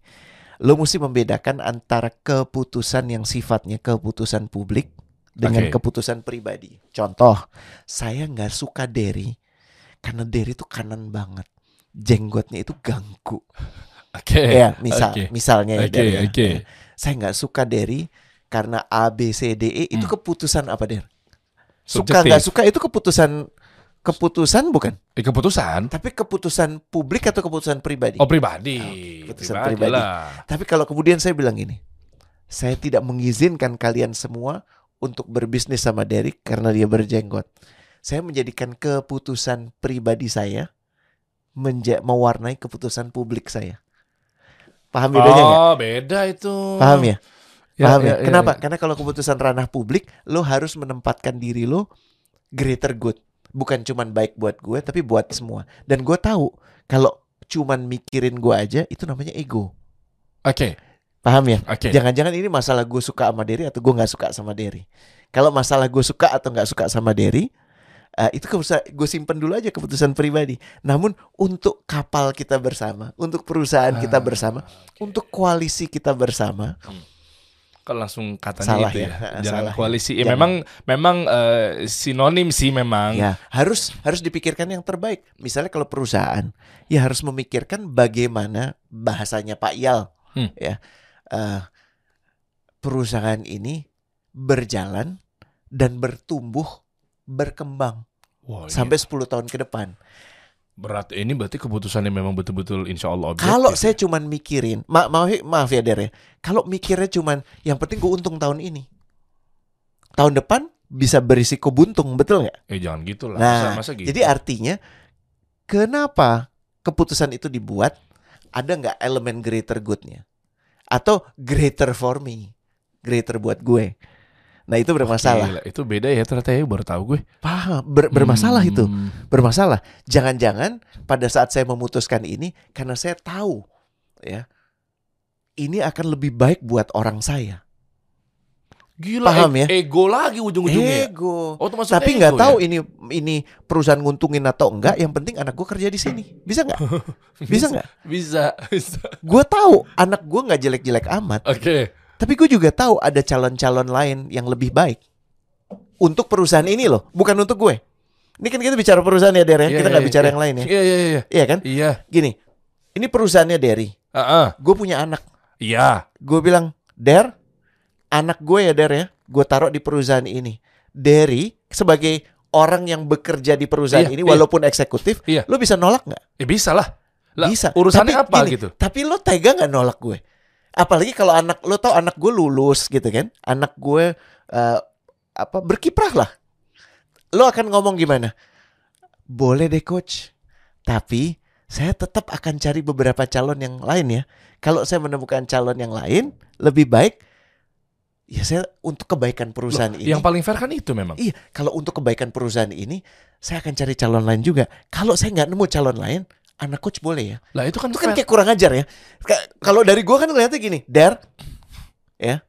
Lo mesti membedakan antara keputusan yang sifatnya keputusan publik dengan Oke. keputusan pribadi. Contoh, saya nggak suka Derry karena Derry itu kanan banget. Jenggotnya itu ganggu. Oke. Ya, misal, Oke. misalnya ya, Oke, Der, ya. oke. Saya nggak suka Derry karena A B C D E itu Hmm. keputusan apa Der? Suka nggak suka itu keputusan keputusan bukan? Eh, keputusan Tapi keputusan publik atau keputusan pribadi? oh pribadi. keputusan pribadi pribadi. lah. Tapi kalau kemudian saya bilang gini, saya tidak mengizinkan kalian semua untuk berbisnis sama Derek karena dia berjenggot. Saya menjadikan keputusan pribadi saya menja mewarnai keputusan publik saya. Paham bedanya nggak? Oh, beda itu. Paham ya? Ya, Paham ya? ya, ya, Kenapa? ya. Karena kalau keputusan ranah publik, lo harus menempatkan diri lo greater good. Bukan cuman baik buat gue, tapi buat semua. Dan gue tahu kalau cuman mikirin gue aja, itu namanya ego. Oke, Paham ya? oke. Jangan-jangan ini masalah gue suka sama Derry atau gue nggak suka sama Derry. Kalau masalah gue suka atau nggak suka sama Derry, eh, itu gue simpen dulu aja keputusan pribadi. Namun untuk kapal kita bersama, untuk perusahaan kita Ah, bersama, untuk koalisi kita bersama, Kalau langsung katanya Salah itu ya. ya. Jangan salah ya. koalisi. Ya, Jangan. memang memang eh, sinonim sih memang. Ya, harus harus dipikirkan yang terbaik. Misalnya kalau perusahaan, ya harus memikirkan bagaimana bahasanya Pak Yal, Hmm. ya eh, perusahaan ini berjalan dan bertumbuh, berkembang Wah, ini sampai 10 tahun ke depan. berat. Ini berarti keputusannya memang betul-betul insya Allah objektif. Kalau ya. saya cuman mikirin, ma maaf, maaf ya Der ya, kalau mikirnya cuman yang penting gue untung tahun ini, tahun depan bisa berisiko buntung, betul nggak? eh jangan gitu lah. Nah, masa, masa gitu. Jadi artinya kenapa keputusan itu dibuat? Ada nggak elemen greater goodnya? Atau greater for me, greater buat gue? Nah itu bermasalah. Gila, itu beda ya ternyata ya baru tahu gue. Paham? Ber- bermasalah itu, Hmm. bermasalah. Jangan-jangan pada saat saya memutuskan ini karena saya tahu, ya, ini akan lebih baik buat orang saya. Gila, Paham e- ya? ego lagi ujung-ujungnya. ya? Ego. Oh, itu Tapi nggak ya? tahu ini ini perusahaan nguntungin atau enggak. Yang penting anak gue kerja di sini. Bisa nggak? Bisa nggak? Bisa, bisa. Gue tahu anak gue nggak jelek-jelek amat. Oke. Tapi gue juga tahu ada calon-calon lain yang lebih baik untuk perusahaan ini loh, bukan untuk gue. Ini kan kita bicara perusahaan ya, Der ya. Iya, kita iya, nggak bicara iya. yang lain ya. Iya, iya, iya. Iya kan? Iya. Gini, ini perusahaannya Derry. Heeh. Gue punya anak. Iya. Gue bilang, Der, anak gue ya Der ya. Gue taruh di perusahaan ini. Derry sebagai orang yang bekerja di perusahaan Iya, ini, iya. walaupun eksekutif, Iya. lo bisa nolak nggak? Eh bisa lah. Lah, Bisa. Urusannya Tapi apa gini, gitu? Tapi lo tega nggak nolak gue? Apalagi kalau anak lo tau anak gue lulus gitu kan? Anak gue eh, apa berkiprah lah. Lo akan ngomong gimana? Boleh deh coach. Tapi saya tetap akan cari beberapa calon yang lain ya. Kalau saya menemukan calon yang lain lebih baik ya saya untuk kebaikan perusahaan Loh, ini. Yang paling fair kan itu memang. Iya, kalau untuk kebaikan perusahaan ini saya akan cari calon lain juga. Kalau saya nggak nemu calon lain, anak coach boleh ya. Lah itu kan Itu kan fair. kayak kurang ajar ya. Ka- Kalau dari gua kan ngeliatnya gini, Der, ya,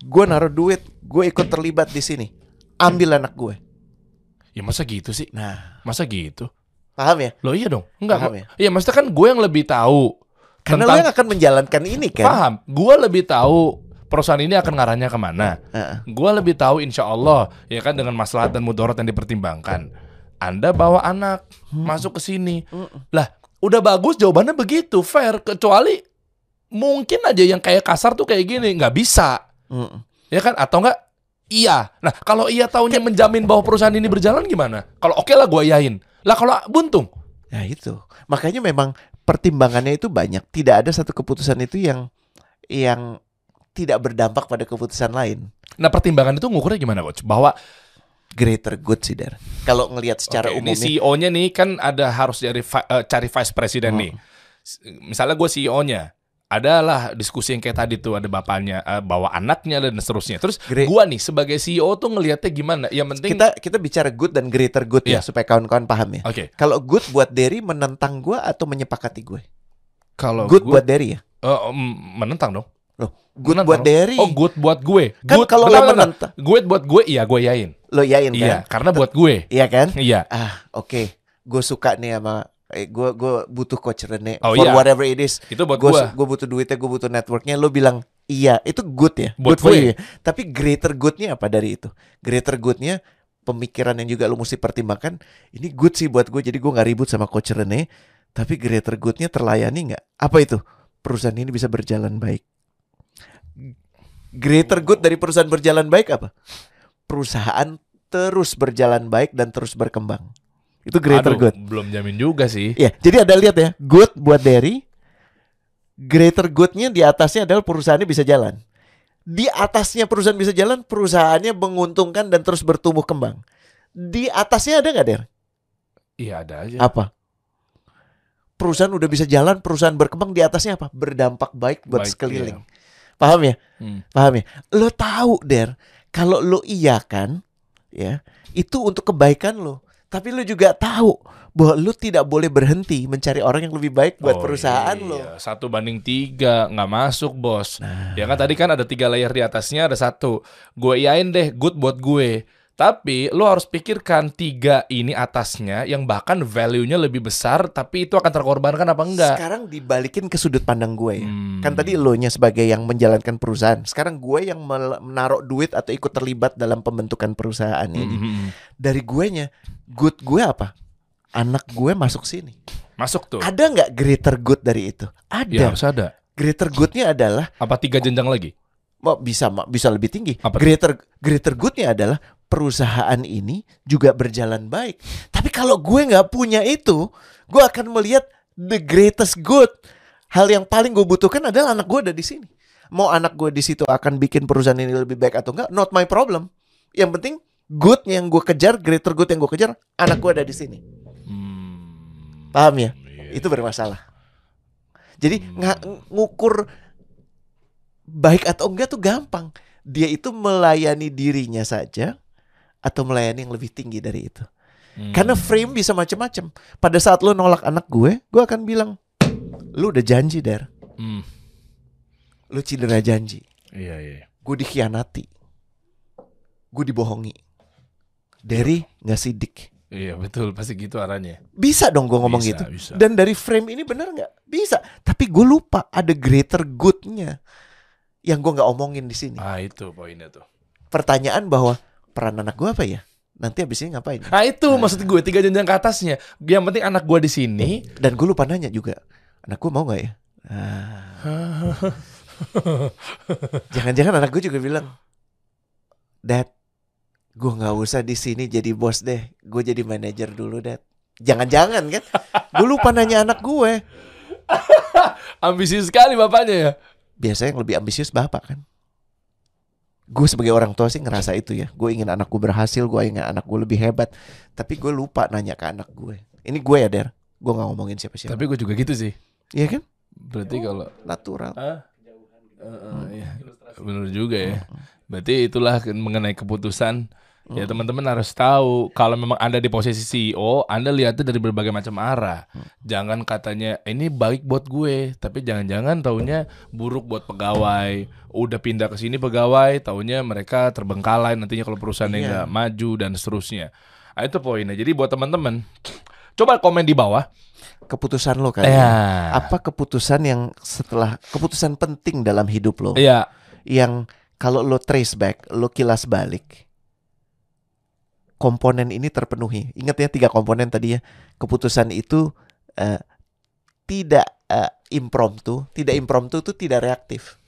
gua naruh duit, gue ikut terlibat di sini, ambil anak gue. Ya masa gitu sih? Nah, Masa gitu? paham ya? Loh iya dong. Enggak. Paham ya? Iya maksudnya kan gue yang lebih tahu. Karena lo tentang- yang akan menjalankan ini kan. Paham. Gue lebih tahu perusahaan ini akan ngarahnya ke mana. Heeh. Gue lebih tahu insya Allah ya kan dengan masalah dan mudarat yang dipertimbangkan. Anda bawa anak Hmm. masuk ke sini. Lah, udah bagus jawabannya begitu, fair. Kecuali mungkin aja yang kayak kasar tuh kayak gini, nggak bisa. Mm-mm. Ya kan? Atau enggak? Iya. Nah, kalau iya tahunya menjamin bahwa perusahaan ini berjalan gimana? Kalau oke lah gue yain. Lah kalau buntung. Nah itu, makanya memang pertimbangannya itu banyak. Tidak ada satu keputusan itu yang yang tidak berdampak pada keputusan lain. Nah, pertimbangan itu ngukurnya gimana, coach? Bahwa Greater good sih, Der. Kalau ngelihat secara Oke, ini umumnya, CEO-nya nih kan ada harus dari vi- eh, cari vice president Hmm. nih. Misalnya gue CEO-nya, adalah diskusi yang kayak tadi tuh ada bapaknya eh, bawa anaknya dan seterusnya. Terus Gre- gua nih sebagai CEO tuh ngelihatnya gimana? Yang penting kita kita bicara good dan greater good ya Iya. supaya kawan-kawan paham ya. Oke, Kalau good buat Derry menentang gue atau menyepakati gue? kalau Good gua- buat Derry ya? mm, menentang dong. Loh, good Menentang buat dong. Derry. Oh, good buat gue. Kan Good- kalau lo menentang, Good buat gue, iya gue yain. Lo yain kan? Iya, karena buat gue. Iya kan? Iya. Ah, oke. Gue suka nih sama eh, gue gue butuh coach Rene Oh, for iya. whatever it is. Itu buat Gue gue. butuh duitnya, gue butuh networknya. Lo bilang iya, itu good ya. Buat good for you ya. Tapi greater goodnya apa dari itu? Greater goodnya pemikiran yang juga lo mesti pertimbangkan. Ini good sih buat gue. Jadi gue nggak ribut sama coach Rene. Tapi greater goodnya terlayani nggak? Apa itu? Perusahaan ini bisa berjalan baik. Greater good dari perusahaan berjalan baik apa? Perusahaan terus berjalan baik dan terus berkembang. Itu greater Aduh, good. Belum jamin juga sih. Ya, jadi ada lihat ya, good buat Derry, greater goodnya di atasnya adalah perusahaannya bisa jalan. Di atasnya perusahaan bisa jalan, perusahaannya menguntungkan dan terus bertumbuh kembang. Di atasnya ada nggak der? Iya ada aja. Apa? Perusahaan udah bisa jalan, perusahaan berkembang di atasnya apa? Berdampak baik buat Baik, sekeliling. Paham ya? Hmm. Paham ya? Lo tahu der, kalau lo iya kan, ya itu untuk kebaikan lo. Tapi lo juga tahu bahwa lo tidak boleh berhenti mencari orang yang lebih baik buat Oh, perusahaan iya. lo. Satu banding tiga nggak masuk bos. Nah. Ya kan tadi kan ada tiga layer di atasnya ada satu. Gue iyain deh good buat gue. Tapi lo harus pikirkan tiga ini atasnya yang bahkan value-nya lebih besar tapi itu akan terkorbankan apa enggak? Sekarang dibalikin ke sudut pandang gue ya. Hmm. Kan tadi lo nya sebagai yang menjalankan perusahaan. Sekarang gue yang menaruh duit atau ikut terlibat dalam pembentukan perusahaan ini. Hmm. Dari gue nya, good gue apa? Anak gue masuk sini. Masuk tuh. Ada nggak greater good dari itu? Ya Ada. harus ada. Greater goodnya adalah Apa tiga jenjang lagi? Mau bisa bisa lebih tinggi. Apa greater goodnya adalah perusahaan ini juga berjalan baik. Tapi kalau gue nggak punya itu, gue akan melihat the greatest good. Hal yang paling gue butuhkan adalah anak gue ada di sini. Mau anak gue di situ akan bikin perusahaan ini lebih baik atau enggak, not my problem. Yang penting good yang gue kejar, greater good yang gue kejar, anak gue ada di sini. Hmm. Paham ya? Iya. Itu bermasalah. Jadi nga- ngukur baik atau enggak tuh gampang. Dia itu melayani dirinya saja atau melayani yang lebih tinggi dari itu. Hmm. Karena frame bisa macam-macam. Pada saat lo nolak anak gue, gue akan bilang, lu udah janji der, Hmm. lu cedera janji, Iya iya. gue dikhianati, gue dibohongi. Dari nggak sidik. Iya betul pasti gitu arahnya. Bisa dong gue ngomong Bisa, gitu. bisa. Dan dari frame ini bener nggak? Bisa. Tapi gue lupa ada greater goodnya yang gue nggak omongin di sini. Ah itu poinnya tuh. Pertanyaan bahwa peran anak gue apa ya? Nanti abis ini ngapain? Nah itu maksud gue tiga jenjang ke atasnya. Yang penting anak gue di sini. Dan gue lupa nanya juga, anak gue mau nggak ya? Ah. Jangan-jangan anak gue juga bilang, Dad, gue nggak usah di sini jadi bos deh, gue jadi manajer dulu, Dad. Jangan-jangan kan? Gue lupa nanya anak gue. Ambisius sekali bapaknya ya. biasanya yang lebih ambisius bapak kan. Gue sebagai orang tua sih ngerasa itu ya. Gue ingin anak gue berhasil, gue ingin anak gue lebih hebat. Tapi gue lupa nanya ke anak gue. Ini gue ya Der. Gue nggak ngomongin siapa-siapa. Tapi gue juga gitu sih. Iya kan? Berarti kalau Natural. ah, Heeh, iya. bener juga ya. Berarti itulah mengenai keputusan. Ya teman-teman harus tahu kalau memang anda di posisi CEO, anda lihatnya dari berbagai macam arah. Jangan katanya ini baik buat gue, tapi jangan-jangan taunya buruk buat pegawai. Udah pindah ke sini pegawai, taunya mereka terbengkalai nantinya kalau perusahaannya Iya. nggak maju dan seterusnya. Nah, itu poinnya. Jadi buat teman-teman, coba komen di bawah. Keputusan lo kan. Ya. Apa keputusan yang setelah keputusan penting dalam hidup lo? Iya. Yang kalau lo trace back, lo kilas balik. Komponen ini terpenuhi. Ingat ya tiga komponen tadi ya. Keputusan itu eh, tidak eh, impromptu, tidak impromptu itu tidak reaktif.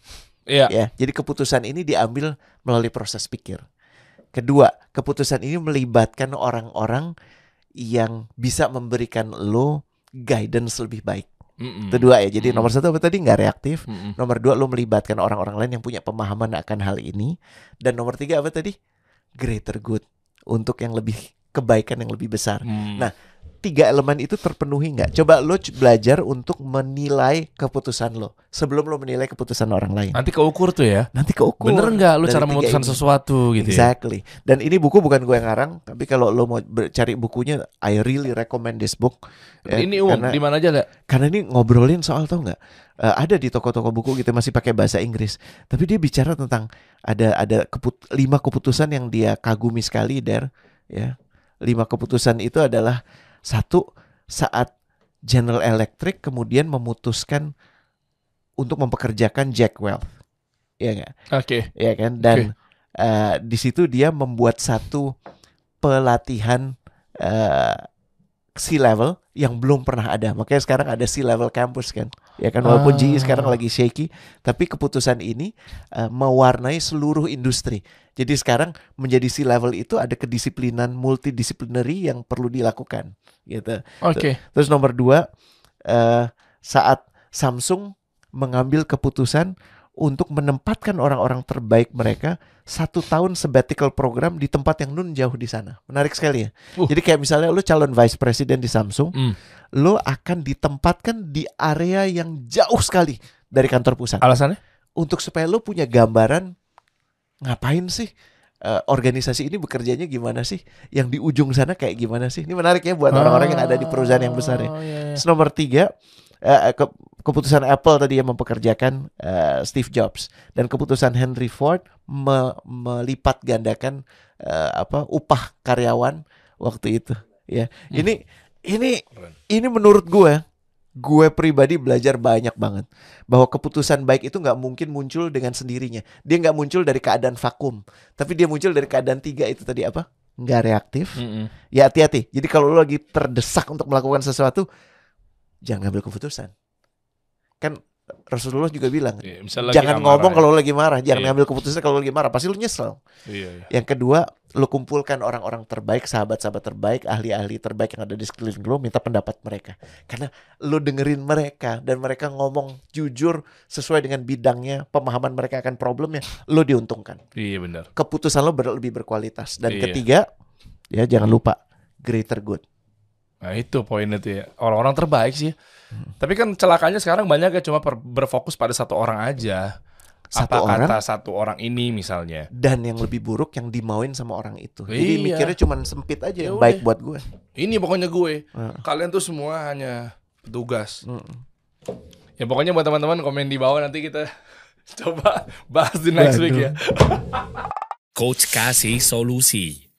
Iya. ya. Jadi keputusan ini diambil melalui proses pikir. Kedua, keputusan ini melibatkan orang-orang yang bisa memberikan lo guidance lebih baik. Mm-mm. Itu dua ya. Jadi nomor satu apa tadi nggak reaktif. Mm-mm. Nomor dua lo melibatkan orang-orang lain yang punya pemahaman akan hal ini. Dan nomor tiga apa tadi? Greater good untuk yang lebih kebaikan yang lebih besar. Hmm. Nah, tiga elemen itu terpenuhi nggak? Coba lo belajar untuk menilai keputusan lo sebelum lo menilai keputusan orang lain. nanti keukur tuh ya. Nanti keukur. Bener nggak lu dari cara memutuskan ini. sesuatu gitu ya? Exactly. Dan ini buku bukan gue yang ngarang, tapi kalau lo mau cari bukunya, I really recommend this book. Ya, Ini um karena, di mana aja lah? karena ini ngobrolin soal tau nggak? Eh, ada di toko-toko buku gitu masih pakai bahasa Inggris, tapi dia bicara tentang ada ada keput, lima keputusan yang dia kagumi sekali, der. Ya, lima keputusan itu adalah satu saat General Electric kemudian memutuskan untuk mempekerjakan Jack Welch, ya nggak? Oke. ya kan dan eh, di situ dia membuat satu pelatihan eh sea level yang belum pernah ada makanya sekarang ada sea level campus kan ya kan walaupun Ah. GE sekarang lagi shaky tapi keputusan ini eh, mewarnai seluruh industri jadi sekarang menjadi sea level itu ada kedisiplinan multidisciplinary yang perlu dilakukan gitu Oke. Terus nomor dua, eh, saat Samsung mengambil keputusan untuk menempatkan orang-orang terbaik mereka satu tahun sabbatical program di tempat yang nun jauh di sana. Menarik sekali ya. Uh. Jadi kayak misalnya lu calon vice president di Samsung, Hmm. lu akan ditempatkan di area yang jauh sekali dari kantor pusat Alasannya? untuk supaya lu punya gambaran ngapain sih eh, organisasi ini bekerjanya gimana sih? Yang di ujung sana kayak gimana sih? Ini menarik ya buat orang-orang yang ada di perusahaan yang besar ya. Oh, iya, iya. Terus nomor tiga, eh, ke- keputusan Apple tadi yang mempekerjakan eh, Steve Jobs dan keputusan Henry Ford me- melipat gandakan eh, apa upah karyawan waktu itu. Ya, ini ini Keren. ini menurut gue, gue pribadi belajar banyak banget bahwa keputusan baik itu nggak mungkin muncul dengan sendirinya. Dia nggak muncul dari keadaan vakum, tapi dia muncul dari keadaan tiga itu tadi apa? Nggak reaktif, Mm-mm. ya hati-hati. Jadi kalau lo lagi terdesak untuk melakukan sesuatu, jangan ngambil keputusan. Kan Rasulullah juga bilang, Iya, lagi jangan ngomong ya. kalau lagi marah, jangan Iya. ngambil keputusan kalau lagi marah, pasti lo nyesel. Iya, iya. Yang kedua, lo kumpulkan orang-orang terbaik, sahabat-sahabat terbaik, ahli-ahli terbaik yang ada di sekeliling lo, minta pendapat mereka. Karena lo dengerin mereka dan mereka ngomong jujur sesuai dengan bidangnya, pemahaman mereka akan problemnya, lo diuntungkan. Iya benar. Keputusan lo ber- lebih berkualitas. Dan Iya. ketiga, ya jangan lupa greater good. Nah itu poinnya tuh ya. Orang-orang terbaik sih. Tapi kan celakanya sekarang banyak ya cuma berfokus pada satu orang aja. Satu Apa orang kata satu orang ini misalnya. dan yang lebih buruk yang dimauin sama orang itu. Jadi Iya. mikirnya cuma sempit aja Ya yang udah. baik buat gue. Ini pokoknya gue. Heeh. Kalian tuh semua hanya petugas. Mm. Ya pokoknya buat teman-teman komen di bawah nanti kita coba bahas di next week ya. Coach kasih solusi.